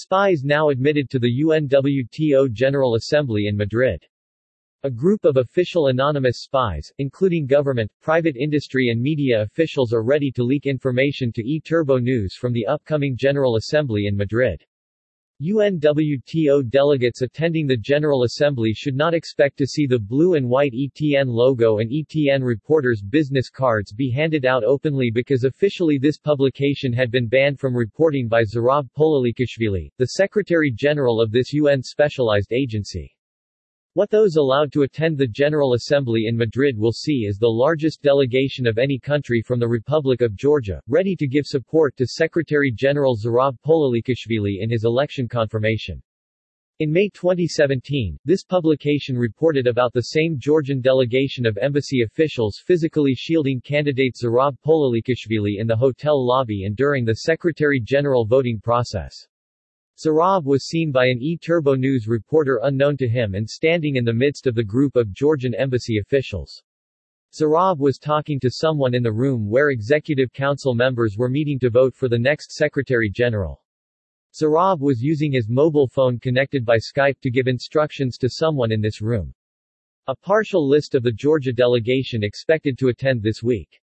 Spies now admitted to the UNWTO General Assembly in Madrid. A group of official anonymous spies, including government, private industry and media officials are ready to leak information to E-Turbo News from the upcoming General Assembly in Madrid. UNWTO delegates attending the General Assembly should not expect to see the blue and white ETN logo and ETN reporters' business cards be handed out openly because officially this publication had been banned from reporting by Zurab Pololikashvili, the Secretary-General of this UN specialized agency. What those allowed to attend the General Assembly in Madrid will see is the largest delegation of any country from the Republic of Georgia, ready to give support to Secretary-General Zurab Pololikashvili in his election confirmation. In May 2017, this publication reported about the same Georgian delegation of embassy officials physically shielding candidate Zurab Pololikashvili in the hotel lobby and during the Secretary-General voting process. Zurab was seen by an E-Turbo News reporter unknown to him and standing in the midst of the group of Georgian embassy officials. Zurab was talking to someone in the room where Executive Council members were meeting to vote for the next Secretary General. Zurab was using his mobile phone connected by Skype to give instructions to someone in this room. A partial list of the Georgia delegation expected to attend this week.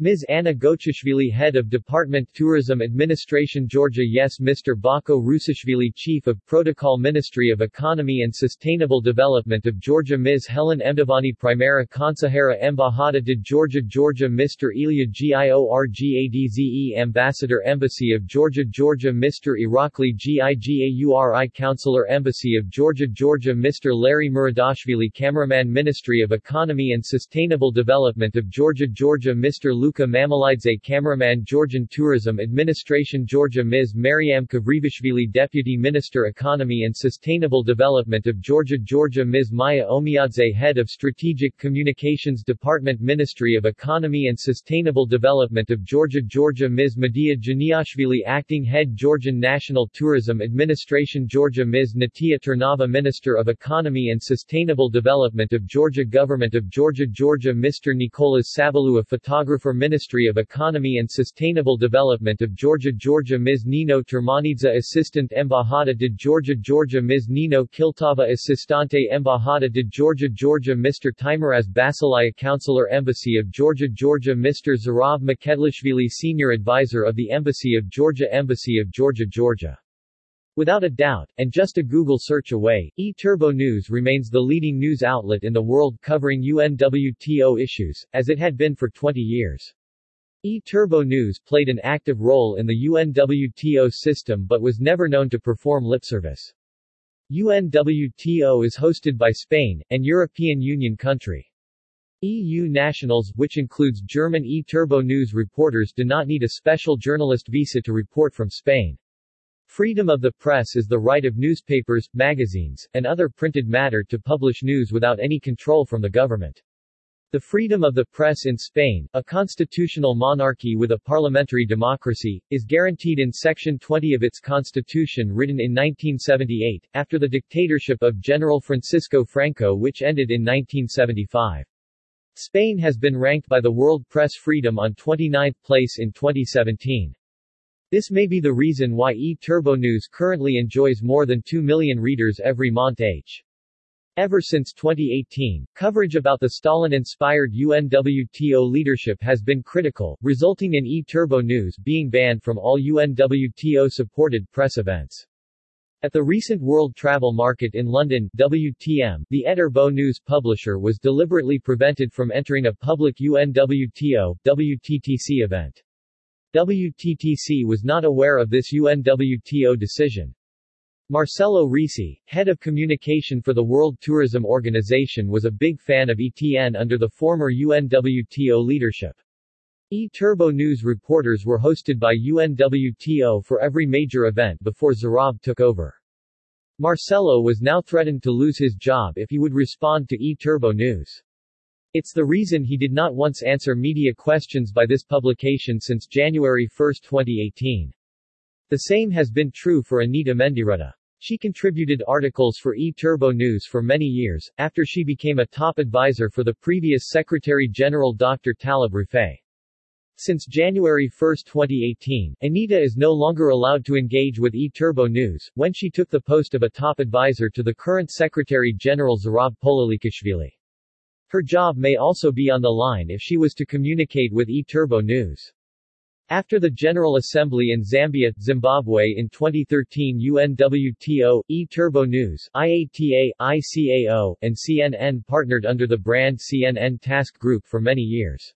Ms. Anna Gochishvili Head of Department Tourism Administration Georgia Yes Mr. Bako Rusishvili Chief of Protocol Ministry of Economy and Sustainable Development of Georgia Ms. Helen Mdivani Primera Consejera Embajada de Georgia Georgia Mr. Ilya Giorgadze Ambassador Embassy of Georgia Georgia Mr. Irakli Gigauri Counselor Embassy of Georgia Georgia Mr. Larry Muradashvili Cameraman Ministry of Economy and Sustainable Development of Georgia Georgia Mr. Luka Mamilidze Cameraman Georgian Tourism Administration Georgia Ms. Mariam Kvrivishvili Deputy Minister Economy and Sustainable Development of Georgia Georgia Ms. Maya Omiadze Head of Strategic Communications Department Ministry of Economy and Sustainable Development of Georgia Georgia Ms. Medea Janiashvili Acting Head Georgian National Tourism Administration Georgia Ms. Natia Turnava Minister of Economy and Sustainable Development of Georgia Government of Georgia Georgia Mr. Nicolas Sabalua Photographer Ministry of Economy and Sustainable Development of Georgia Georgia Ms. Nino Termanidze Assistant Embajada de Georgia Georgia Ms. Nino Kiltava Assistante Embajada de Georgia Georgia Mr. Timoraz Basilaya Counselor Embassy of Georgia Georgia Mr. Zurab Makedlishvili Senior Advisor of the Embassy of Georgia Embassy of Georgia Georgia Without a doubt, and just a Google search away, E-Turbo News remains the leading news outlet in the world covering UNWTO issues, as it had been for 20 years. E-Turbo News played an active role in the UNWTO system but was never known to perform lip service. UNWTO is hosted by Spain, and European Union country. EU nationals, which includes German E-Turbo News reporters do not need a special journalist visa to report from Spain. Freedom of the press is the right of newspapers, magazines, and other printed matter to publish news without any control from the government. The freedom of the press in Spain, a constitutional monarchy with a parliamentary democracy, is guaranteed in Section 20 of its constitution written in 1978, after the dictatorship of General Francisco Franco which ended in 1975. Spain has been ranked by the World Press Freedom on 29th place in 2017. This may be the reason why E-Turbo News currently enjoys more than 2 million readers every month. Ever since 2018, coverage about the Stalin-inspired UNWTO leadership has been critical, resulting in E-Turbo News being banned from all UNWTO-supported press events. At the recent World Travel Market in London WTM, the E-Turbo News publisher was deliberately prevented from entering a public UNWTO WTTC event. WTTC was not aware of this UNWTO decision. Marcelo Risi, head of communication for the World Tourism Organization was a big fan of ETN under the former UNWTO leadership. E-Turbo News reporters were hosted by UNWTO for every major event before Zurab took over. Marcelo was now threatened to lose his job if he would respond to E-Turbo News. It's the reason he did not once answer media questions by this publication since January 1, 2018. The same has been true for Anita Mendiratta. She contributed articles for E-Turbo News for many years, after she became a top advisor for the previous Secretary-General Dr. Taleb Rifai. Since January 1, 2018, Anita is no longer allowed to engage with E-Turbo News, when she took the post of a top advisor to the current Secretary-General Zurab Pololikashvili. Her job may also be on the line if she was to communicate with E-Turbo News. After the General Assembly in Zambia, Zimbabwe in 2013 UNWTO, E-Turbo News, IATA, ICAO, and CNN partnered under the brand CNN Task Group for many years.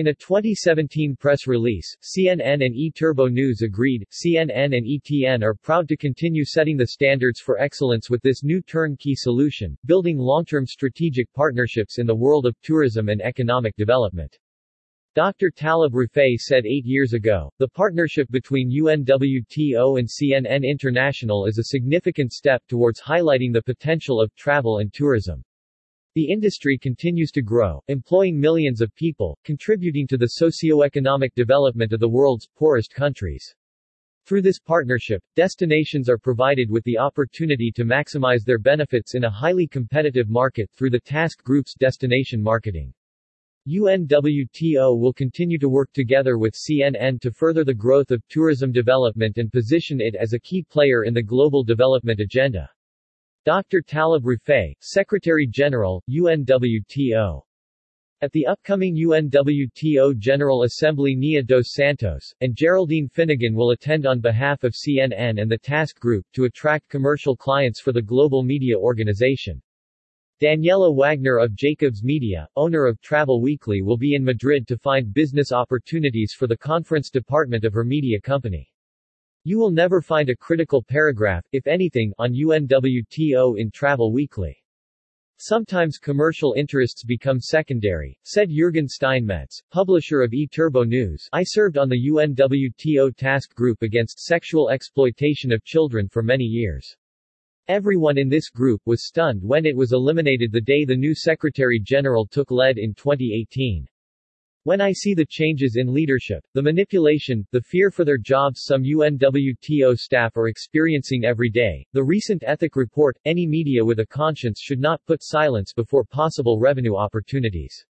In a 2017 press release, CNN and E-Turbo News agreed, CNN and ETN are proud to continue setting the standards for excellence with this new turnkey solution, building long-term strategic partnerships in the world of tourism and economic development. Dr. Taleb Rifai said eight years ago, the partnership between UNWTO and CNN International is a significant step towards highlighting the potential of travel and tourism. The industry continues to grow, employing millions of people, contributing to the socio-economic development of the world's poorest countries. Through this partnership, destinations are provided with the opportunity to maximize their benefits in a highly competitive market through the task group's destination marketing. UNWTO will continue to work together with CNN to further the growth of tourism development and position it as a key player in the global development agenda. Dr. Taleb Rifai, Secretary-General, UNWTO. At the upcoming UNWTO General Assembly Nia dos Santos, and Geraldine Finnegan will attend on behalf of CNN and the task group to attract commercial clients for the global media organization. Daniela Wagner of Jacobs Media, owner of Travel Weekly will be in Madrid to find business opportunities for the conference department of her media company. You will never find a critical paragraph, if anything, on UNWTO in Travel Weekly. Sometimes commercial interests become secondary, said Jürgen Steinmetz, publisher of E-Turbo News. I served on the UNWTO task group against sexual exploitation of children for many years. Everyone in this group was stunned when it was eliminated the day the new Secretary General took lead in 2018. When I see the changes in leadership, the manipulation, the fear for their jobs some UNWTO staff are experiencing every day, the recent ethic report, any media with a conscience should not put silence before possible revenue opportunities.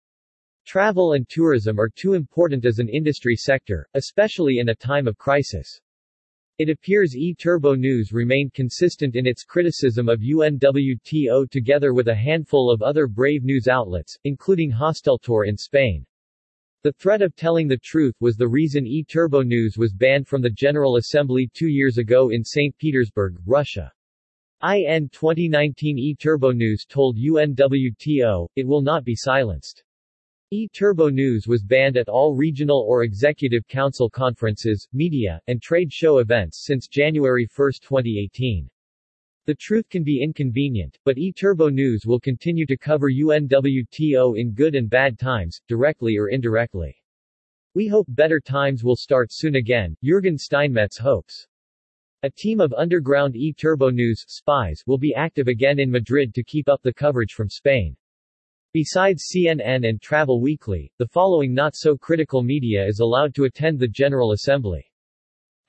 Travel and tourism are too important as an industry sector, especially in a time of crisis. It appears E-Turbo News remained consistent in its criticism of UNWTO together with a handful of other brave news outlets, including Hosteltur in Spain. The threat of telling the truth was the reason E-Turbo News was banned from the General Assembly two years ago in St. Petersburg, Russia. IN 2019 E-Turbo News told UNWTO, it will not be silenced. E-Turbo News was banned at all regional or executive council conferences, media, and trade show events since January 1, 2018. The truth can be inconvenient, but E-Turbo News will continue to cover UNWTO in good and bad times, directly or indirectly. We hope better times will start soon again, Jürgen Steinmetz hopes. A team of underground E-Turbo News spies will be active again in Madrid to keep up the coverage from Spain. Besides CNN and Travel Weekly, the following not-so-critical media is allowed to attend the General Assembly.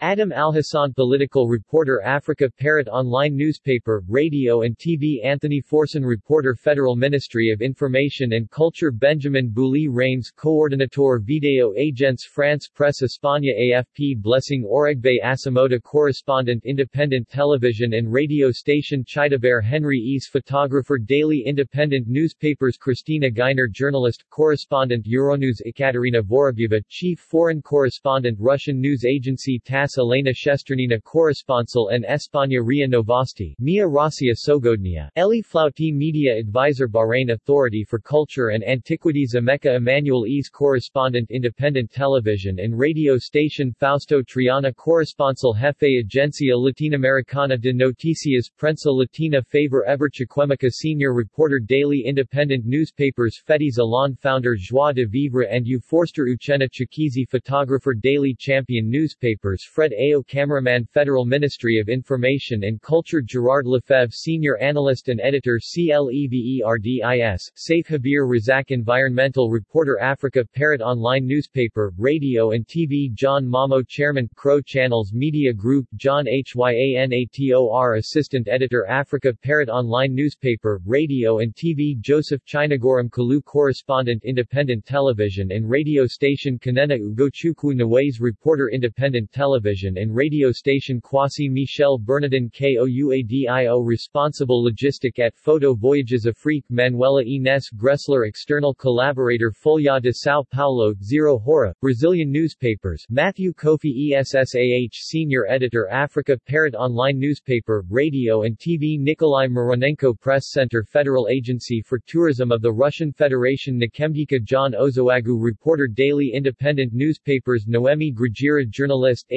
Adam Alhassan Political Reporter Africa Parrot Online Newspaper, Radio and TV Anthony Forson Reporter Federal Ministry of Information and Culture Benjamin Bouli Reims Coordinator Video Agence France Presse España AFP Blessing Oregbe Asamoah Correspondent Independent Television and Radio Station Chidaber Henry East Photographer Daily Independent Newspapers Christina Geiner Journalist, Correspondent Euronews Ekaterina Vorobyeva Chief Foreign Correspondent Russian News Agency TASS Mass Elena Shesternina Corresponsal en España Ria Novosti Mia Rossiya Segodnya. Eli Flauti Media Advisor Bahrain Authority for Culture and Antiquities Emeka Emmanuel Ease Correspondent Independent Television and Radio Station Fausto Triana Corresponsal Jefe Agencia Latinoamericana de Noticias Prensa Latina Favor Chiquemica Senior Reporter Daily Independent Newspapers Fetis Alon Founder Joie de Vivre and U Forster Chikizi Photographer Daily Champion Newspapers Fred Ao Cameraman Federal Ministry of Information and Culture Gerard Lefebvre Senior Analyst and Editor CLEVERDIS, Saif Habir Razak Environmental Reporter Africa Parrot Online Newspaper, Radio and TV John Mamo Chairman, Crow Channels Media Group John Hyanator Assistant Editor Africa Parrot Online Newspaper, Radio and TV Joseph Chinagoram Kalu Correspondent Independent Television and Radio Station Kanena Ugochukwu Nawais Reporter Independent Television and Radio Station Kwasi Michel Bernardin KOUADIO Responsible Logistic at Photo Voyages Afrique Manuela Ines Gressler External Collaborator Folha de Sao Paulo Zero Hora, Brazilian Newspapers Matthew Kofi ESSAH Senior Editor Africa Parrot Online Newspaper, Radio and TV Nikolai Mironenko Press Center Federal Agency for Tourism of the Russian Federation Nikembika John Ozoagu Reporter Daily Independent Newspapers Noemi Grajira Journalist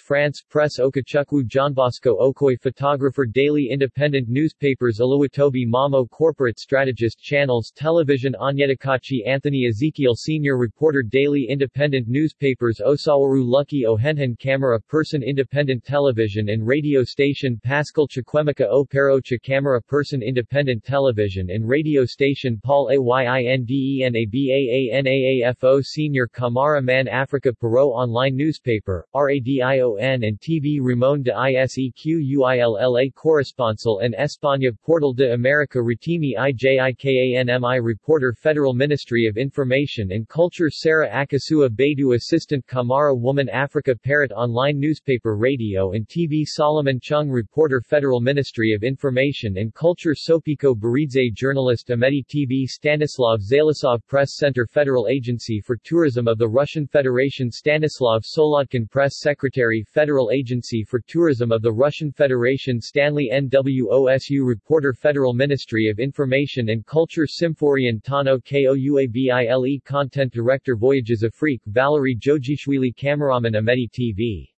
France Press Okachukwu John Bosco Okoi Photographer Daily Independent Newspapers Oluwatobi Mamo Corporate Strategist Channels Television Onyedikachi Anthony Ezekiel Senior Reporter Daily Independent Newspapers Osawaru Lucky Ohenhen Camera Person Independent Television and Radio Station Pascal Chukwemeka Operocha Camera Person Independent Television and Radio Station Paul Ayindenabaanafo Senior Kamara Man Africa Parrot Online Newspaper, RADION and TV Ramon de Isequilla Corresponsal and España Portal de America Rotimi IJIKANMI Reporter Federal Ministry of Information and Culture Sarah Akasua Baidu Assistant Kamara Woman Africa Parrot Online Newspaper Radio and TV Solomon Chung Reporter Federal Ministry of Information and Culture Sopiko Baridze Journalist Imedi TV Stanislav Zalasov Press Center Federal Agency for Tourism of the Russian Federation Stanislav Solodkin Press Secretary Federal Agency for Tourism of the Russian Federation Stanley NWOSU Reporter Federal Ministry of Information and Culture Symphorian Tano KOUABILE Content Director Voyages Afrique Valerie Jojishvili Cameraman Imedi TV